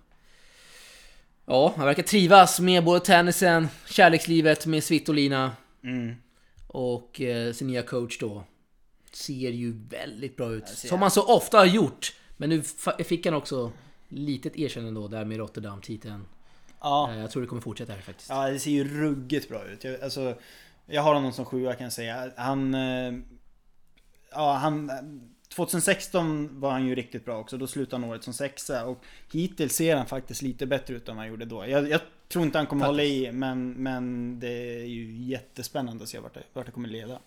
ja, han verkar trivas med både tennisen, kärlekslivet med Svitolina Mm. och eh, sin nya coach då. Ser ju väldigt bra ut. Som han så ofta har gjort. Men nu fick han också litet erkännande då där med Rotterdam-titeln. Ja. Eh, Jag tror det kommer fortsätta här faktiskt. Ja, det ser ju ruggigt bra ut. Jag, alltså, jag har honom som sjua kan jag säga. Han... eh, Ja, han... 2016 var han ju riktigt bra också. Då slutade han året som sexa. Och hittills ser han faktiskt lite bättre ut än han gjorde då. Jag, jag tror inte han kommer hålla i, men, men det är ju jättespännande att se vart det, vart det kommer leda.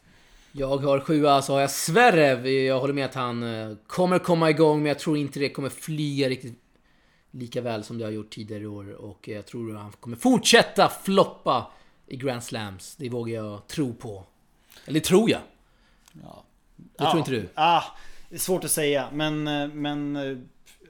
Jag har sjua, så har jag Zverev. Jag håller med att han eh, kommer komma igång, men jag tror inte det kommer flyga riktigt lika väl som det har gjort tidigare år. Och jag tror att han kommer fortsätta floppa i Grand Slams. Det vågar jag tro på. Eller tror jag. Ja. Det tror inte du? Ah, det är svårt att säga, men, eh, men eh,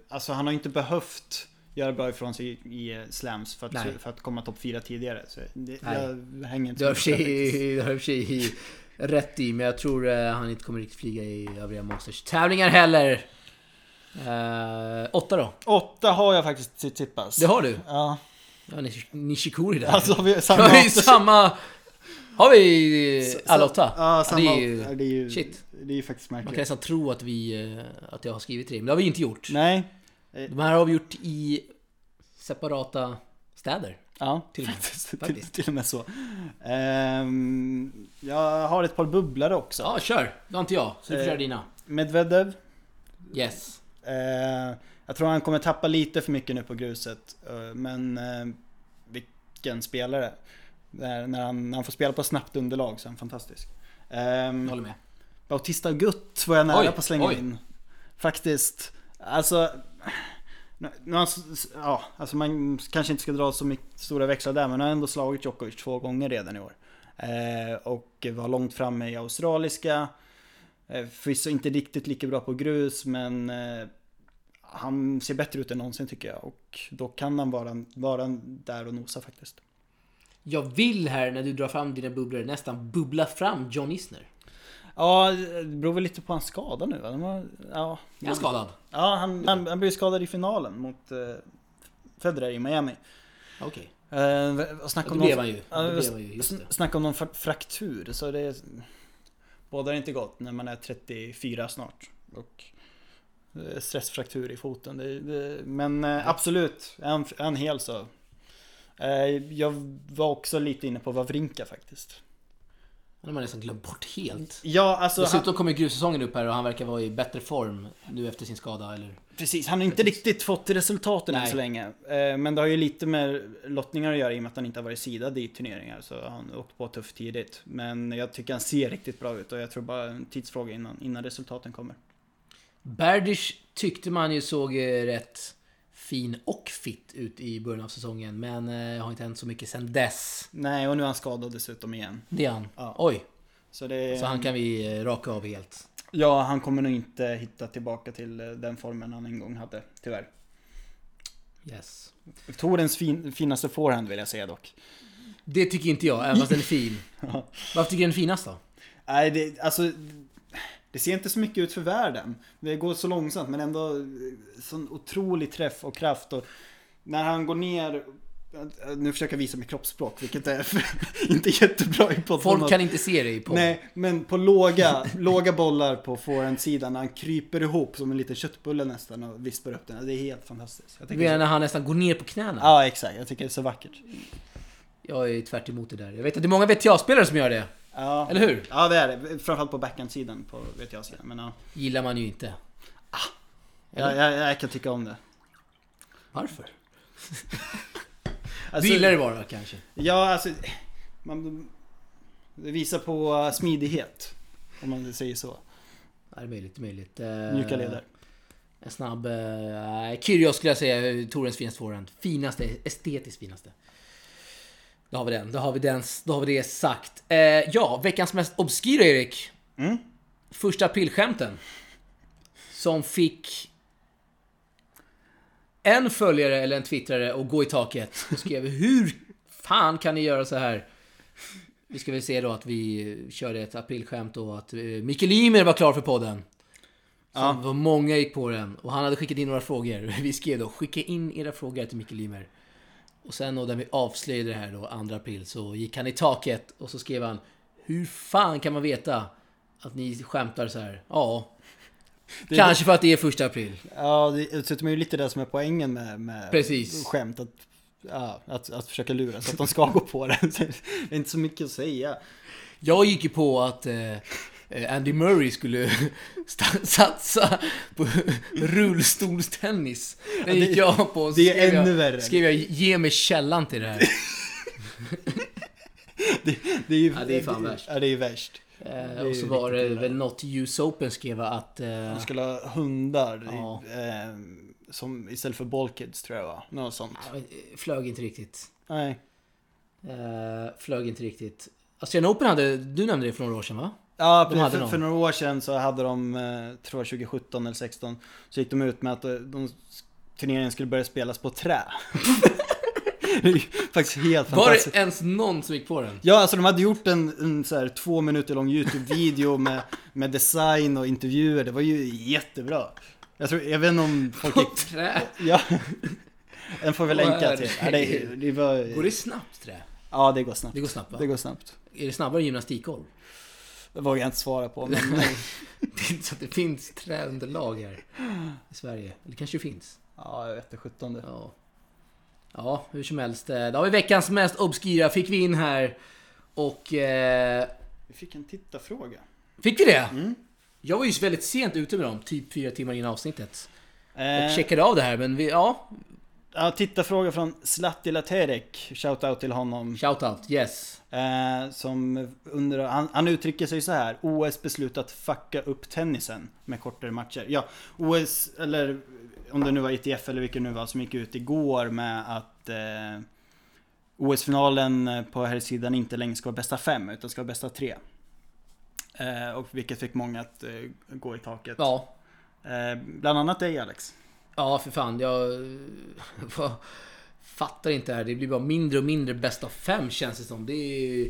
alltså han har inte behövt göra bra ifrån sig i, eh, slams för Nej. att, för att komma topp 4 tidigare. Så det, Nej. jag hänger inte på (laughs) det har i och för sig rätt i, men jag tror han inte kommer riktigt flyga i övriga Masters tävlingar heller. Eh, åtta då? Åtta har jag faktiskt Tsitsipas. Det har du? Ja. Ja, Nish- Nishikori där. Alltså har vi samma... har vi samma... Har vi alla åtta? Ja, samma. det är ju... ja, det är ju, shit. Det är ju faktiskt Man kan märkligt. nästan tro att vi... eh, Att jag har skrivit det, men det har vi inte gjort. Nej. De här har vi gjort i separata städer. Ja, Till och med. till, Faktiskt. till och med så. Ehm, jag har ett par bubblare också. Ja, kör! Det har inte jag, så du får Eh. köra dina. Medvedev. Yes. Eh, jag tror han kommer tappa lite för mycket nu på gruset. Eh, men eh, vilken spelare. När, han, när han får spela på snabbt underlag så är han fantastisk. Ehm, Jag håller med. Bautista Gutt var jag nära Oj, på att slänga oj. in. Faktiskt. Alltså... nu- s- ja, alltså man kanske inte ska dra så mycket stora växlar där men han har ändå slagit Djokovic två gånger redan i år. Eh, och var långt framme i australiska. Eh, förvisso inte riktigt lika bra på grus men eh, han ser bättre ut än någonsin tycker jag. Och då kan han vara, vara där och nosa faktiskt. Jag vill här, när du drar fram dina bubblor, nästan bubbla fram John Isner. Ja, det beror väl lite på hans skada nu va? Har, ja, Är han skadad? Ja, han, han, han blev skadad i finalen mot eh, Federer i Miami. Okej. Eh, och snacka Ja, om det blev någon, ju. ja, ju, snacka om någon fra- fraktur, så det bådar inte gott när man är 34 snart. Och eh, stressfraktur i foten. Det, det, men eh, absolut, är han, är han hel så. Eh, jag var också lite inne på Wawrinka faktiskt. Den har man nästan glömt bort helt. Ja, alltså han, Dessutom kommer grussäsongen upp här och han verkar vara i bättre form nu efter sin skada, eller? Precis, han har inte riktigt fått resultaten än Nej. så länge. Eh, Men det har ju lite med lottningar att göra i och med att han inte har varit sidad i turneringar. Så han har åkt på tufft tidigt. Men jag tycker han ser riktigt bra ut och jag tror bara en tidsfråga innan, innan resultaten kommer. Berdych tyckte man ju såg eh, rätt fin och fit ut i början av säsongen, men eh, har inte hänt så mycket sen dess. Nej, och nu är han skadad dessutom igen. Det är han. Ja. Oj, Så, det, så han kan vi eh, raka av helt. Ja, han kommer nog inte hitta tillbaka till eh, den formen han en gång hade, tyvärr. Yes. Torens fin, finaste forehand vill jag säga dock. Det tycker inte jag, även fast den är fin. (laughs) Varför tycker du den är finast då? Nej, det, alltså... Det ser inte så mycket ut för världen. Det går så långsamt men ändå eh, sån otrolig träff och kraft. Och när han går ner... Nu försöker jag visa med kroppsspråk, vilket är (laughs) inte jättebra i poddformat. Folk kan inte se dig på. Nej, men på låga, låga bollar på forehandsidan när han kryper ihop som en liten köttbulle nästan och vispar upp den. Det är helt fantastiskt. Jag menar när han nästan går ner på knäna? Ja, exakt. Jag tycker det är så vackert. Jag är tvärt emot det där. Jag vet att det är många VTA-spelare som gör det. Ja, Eller hur? ja det är det. Framförallt på backhandsidan på VTA-sidan. Men ja, Gillar man ju inte. jag, jag, jag kan tycka om det. Varför? (laughs) Alltså, du gillar det bara kanske? Ja, alltså... Man, det visar på smidighet. Om man säger så. Ja, det är möjligt, möjligt. Eh, Mjuka leder. En snabb... Uh, Kyrgios skulle jag säga Torens finaste forehand. Finaste, estetiskt finaste. Då har vi den, då har vi den, då har vi det sagt. Eh, ja, veckans mest obskyra Erik. Mm. Första aprilskämten. Som fick en följare eller en twittrare att gå i taket och skrev (laughs) Hur fan kan ni göra så här? Vi ska väl se då att vi körde ett aprilskämt då att eh, Mikael Ymer var klar för podden. Så Ja. många gick på den och han hade skickat in några frågor. (laughs) Vi skrev då skicka in era frågor till Mikael Ymer. Och sen då när vi avslöjade det här då 2 april så gick han i taket och så skrev han Hur fan kan man veta att ni skämtar så här? Ja, Det- Kanske för att det är första april. Ja, det dessutom är ju lite det som är poängen med, med Precis. skämt. Att, ja, att, att försöka lura så att de ska gå på det. (laughs) Det är inte så mycket att säga. Jag gick ju på att eh, Andy Murray skulle (laughs) satsa på rullstolstennis. Det gick det- jag på. Det är skrev jag- ännu värre. Skrev jag ge mig källan till det här. (laughs) Det är ju, Ja, det är fan värst. Ja, det är värst. Eh, och så var det väl något US Open skrev att... Eh, De skulle ha hundar Ja. eh, som, istället för ballkids tror jag va? Något sånt. eh, flög inte riktigt. Nej. Eh, flög inte riktigt. Australian Open hade, du nämnde det för några år sedan va? Ja, hade för, för några år sedan så hade de, eh, tror jag 2017 eller 16, så gick de ut med att eh, de, turneringen skulle börja spelas på trä. (laughs) det är ju faktiskt helt Var fantastiskt. det ens någon som gick på den? Ja, alltså de hade gjort en, en så här, två minuter lång YouTube-video (laughs) med, med design och intervjuer. Det var ju jättebra. Jag, tror, jag vet inte om folk På gick... trä? Ja. Den får vi länka till. Ja, det, det var... Går det snabbt trä? Ja, det går snabbt. Det går snabbt va? Det går snabbt. Är det snabbare än gymnastikgolv? Det vågar jag inte svara på, men... Det är inte så att det finns träunderlag här i Sverige. Eller kanske det finns. Ja, jag vet det 17. Ja. Ja, hur som helst. eh, Då har vi veckans mest obskyra. Fick vi in här. Och... Eh, Vi fick en tittarfråga. fick vi det? Mm. Jag var ju väldigt sent ute med dem. Typ fyra timmar innan avsnittet. Och Eh, checkade av det här, men vi, ja. Ja, tittarfråga från Slattila Terek. Shoutout till honom. Shoutout, yes. Eh, som undrar, han, han uttrycker sig så här. OS beslutat fucka upp tennisen med kortare matcher. Ja, OS, eller om det nu var ITF eller vilket det nu var som gick ut igår med att eh, OS-finalen på här sidan inte längre ska vara bästa fem utan ska vara bästa tre. Eh, och vilket fick många att eh, gå i taket. Ja. Eh, bland annat dig Alex. Ja, för fan. Jag (laughs) fattar inte det här. Det blir bara mindre och mindre bäst av fem känns det som. Det är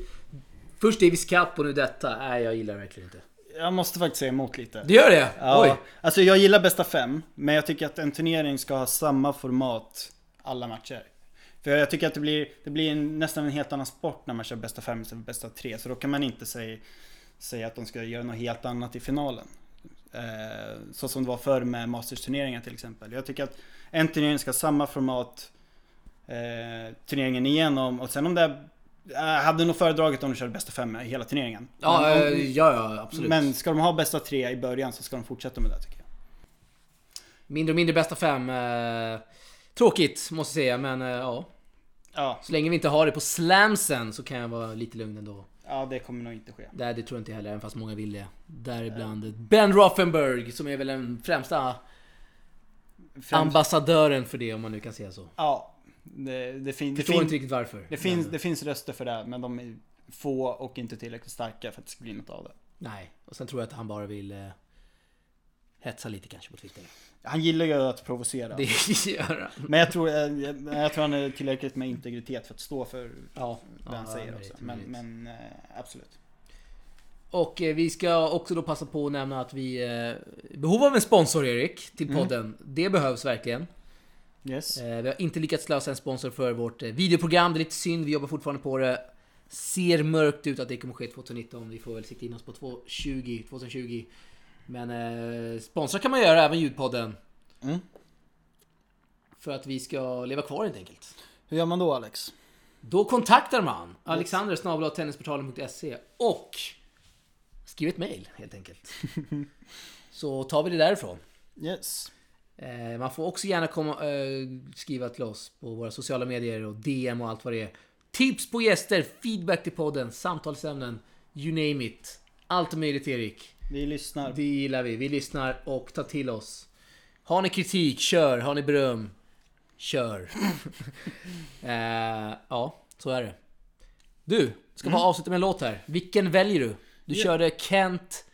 Först Davis Cup och nu detta. Nej, jag gillar det verkligen inte. Jag måste faktiskt säga emot lite. Det gör det? Ja, Oj. Alltså jag gillar bästa fem, men jag tycker att en turnering ska ha samma format alla matcher. För jag tycker att det blir, det blir en, nästan en helt annan sport när man kör bästa fem istället för bästa tre. Så då kan man inte säga, säga att de ska göra något helt annat i finalen. Eh, så som det var förr med Masters-turneringar till exempel. Jag tycker att en turnering ska ha samma format eh, turneringen igenom och sen om det jag hade nog föredragit om de körde bästa fem i hela turneringen. Ja, om- eh, ja, ja, absolut. men ska de ha bästa tre i början så ska de fortsätta med det tycker jag. Mindre och mindre bästa fem. Eh, tråkigt, måste jag säga. Men eh, ja. Ja, Så länge vi inte har det på slamsen så kan jag vara lite lugn ändå. Ja det kommer nog inte ske. Nej, det tror jag inte heller, även fast många vill det. Däribland Ben Rothenberg, som är väl den främsta Främst, ambassadören för det, om man nu kan säga så. ja, det, det, fin, det, Förstår fin, inte riktigt varför. det, finns, men- det finns röster för det, men de är få och inte tillräckligt starka för att det ska bli något av det. Nej, och sen tror jag att han bara vill eh, hetsa lite kanske på Twitter. Han gillar ju att provocera. Det gör han. Men jag tror, jag, jag jag tror han är tillräckligt med integritet för att stå för Ja, det han ja, säger möjligt, också. Men, men eh, absolut. Och eh, vi ska också då passa på att nämna att vi i behov av en sponsor Erik, till Mm. podden. Det behövs verkligen. Yes. Eh, Vi har inte lyckats lösa en sponsor för vårt eh, videoprogram. Det är lite synd, vi jobbar fortfarande på det. Ser mörkt ut att det kommer ske 2019. Vi får väl sikta in oss på 2020, 2020. Men eh, sponsra kan man göra, även ljudpodden. Mm. För att vi ska leva kvar helt enkelt. Hur gör man då Alex? Då kontaktar man Alexander snabel-a tennisportalen.se och skriver ett mail helt enkelt. (laughs) Så tar vi det därifrån. Yes. Eh, man får också gärna komma, eh, skriva till oss på våra sociala medier och DM och allt vad det är. Tips på gäster, feedback till podden, samtalsämnen, you name it. Allt möjligt Erik. Vi lyssnar. Det gillar vi. Vi lyssnar och tar till oss. Har ni kritik, kör. Har ni beröm, kör. (laughs) eh, ja, så är det. Du, ska bara avsluta med en låt här. Vilken väljer du? Du Ja. körde Kent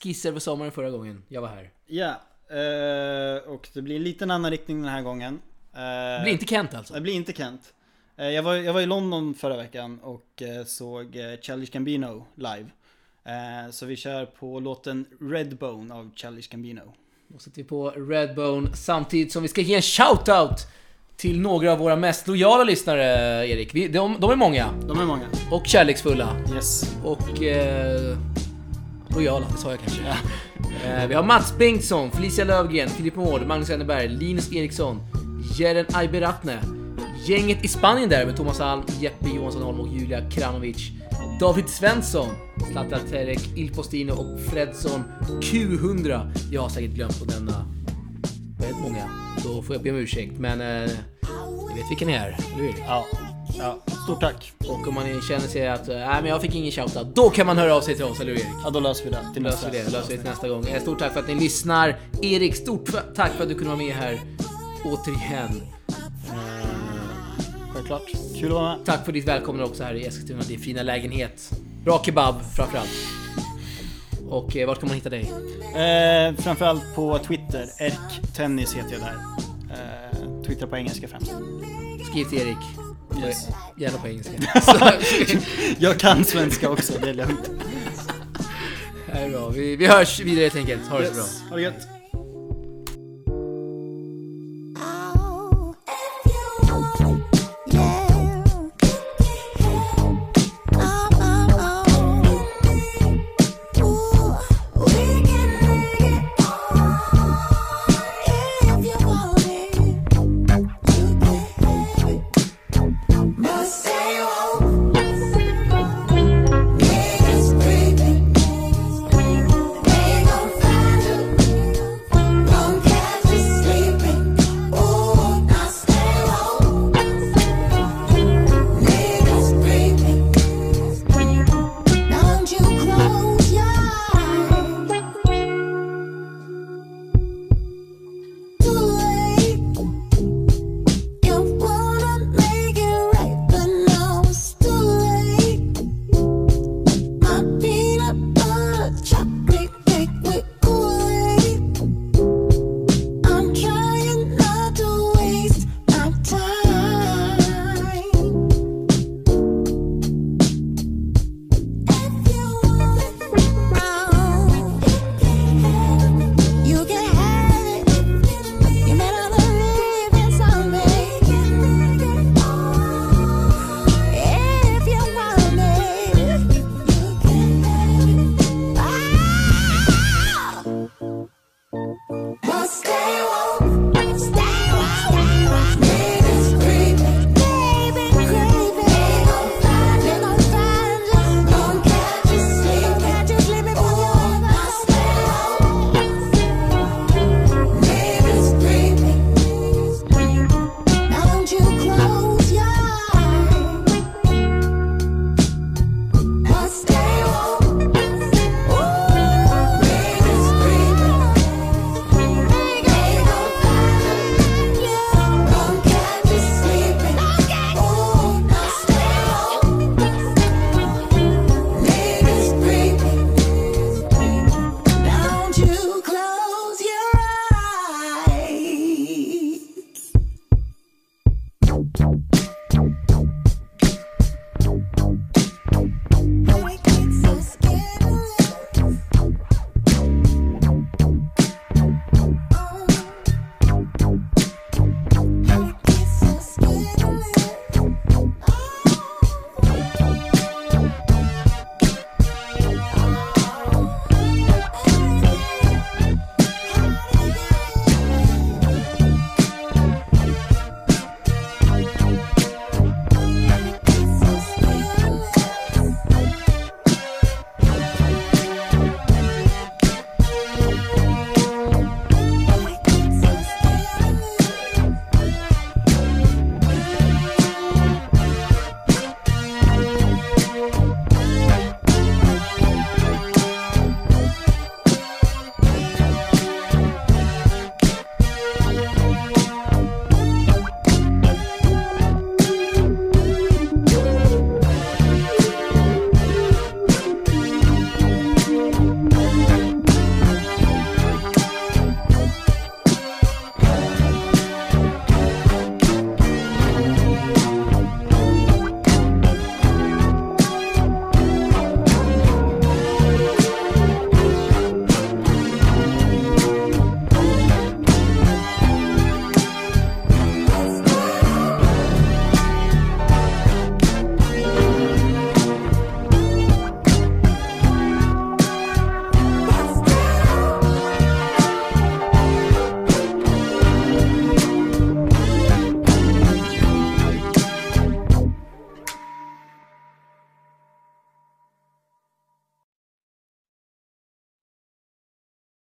Skisser för sommaren förra gången. Jag var här. Ja. eh, och det blir en liten annan riktning den här gången. Eh, Det blir inte Kent alltså? Det blir inte Kent. Eh, Jag var, jag var i London förra veckan och eh, såg eh, Childish Gambino live. Eh, Så vi kör på låten Redbone av Childish Gambino. Då sätter vi på Redbone samtidigt som vi ska ge en shoutout till några av våra mest lojala lyssnare, Erik. Vi, de, de är många De är många. och kärleksfulla. Yes. Och... Eh, lojala, det sa jag kanske. Eh, vi har Mats Bengtsson, Felicia Lövgren, Filip Mård, Magnus Enneberg, Linus Eriksson, Jeren Ayberatne, gänget i Spanien där med Thomas Alm, Jeppe Johansson Holm och Julia Kranovic, David Svensson, Zlatan Terek, Il Postino och Fredsson Q100. Jag har säkert glömt att nämna väldigt många. Då får jag be om ursäkt, men eh, ni vet vilka ni är, eller hur? Ja. ja. Stort tack. Och om man känner sig att eh, nej men jag fick ingen shoutout, då kan man höra av sig till oss, eller hur Erik? Ja, då löser vi det till Löser vi det, löser vi det till nästa gång. Eh, Stort tack för att ni lyssnar. Erik, stort tack för att du kunde vara med här. Återigen. Eh, Självklart. Kul att vara med. Tack för ditt välkomnande också här i Eskilstuna, din fina lägenhet. Bra kebab framförallt. Och eh, vart kan man hitta dig? Eh, framförallt på Twitter. Erk Tennis heter jag där. Eh, Twitter på engelska främst. Skriv till Erik. Yes. Gärna på engelska. (laughs) Jag kan svenska också, det är lugnt. det är bra. Vi, vi hörs vidare helt enkelt. Ha det så bra. Yes. Ha det gött.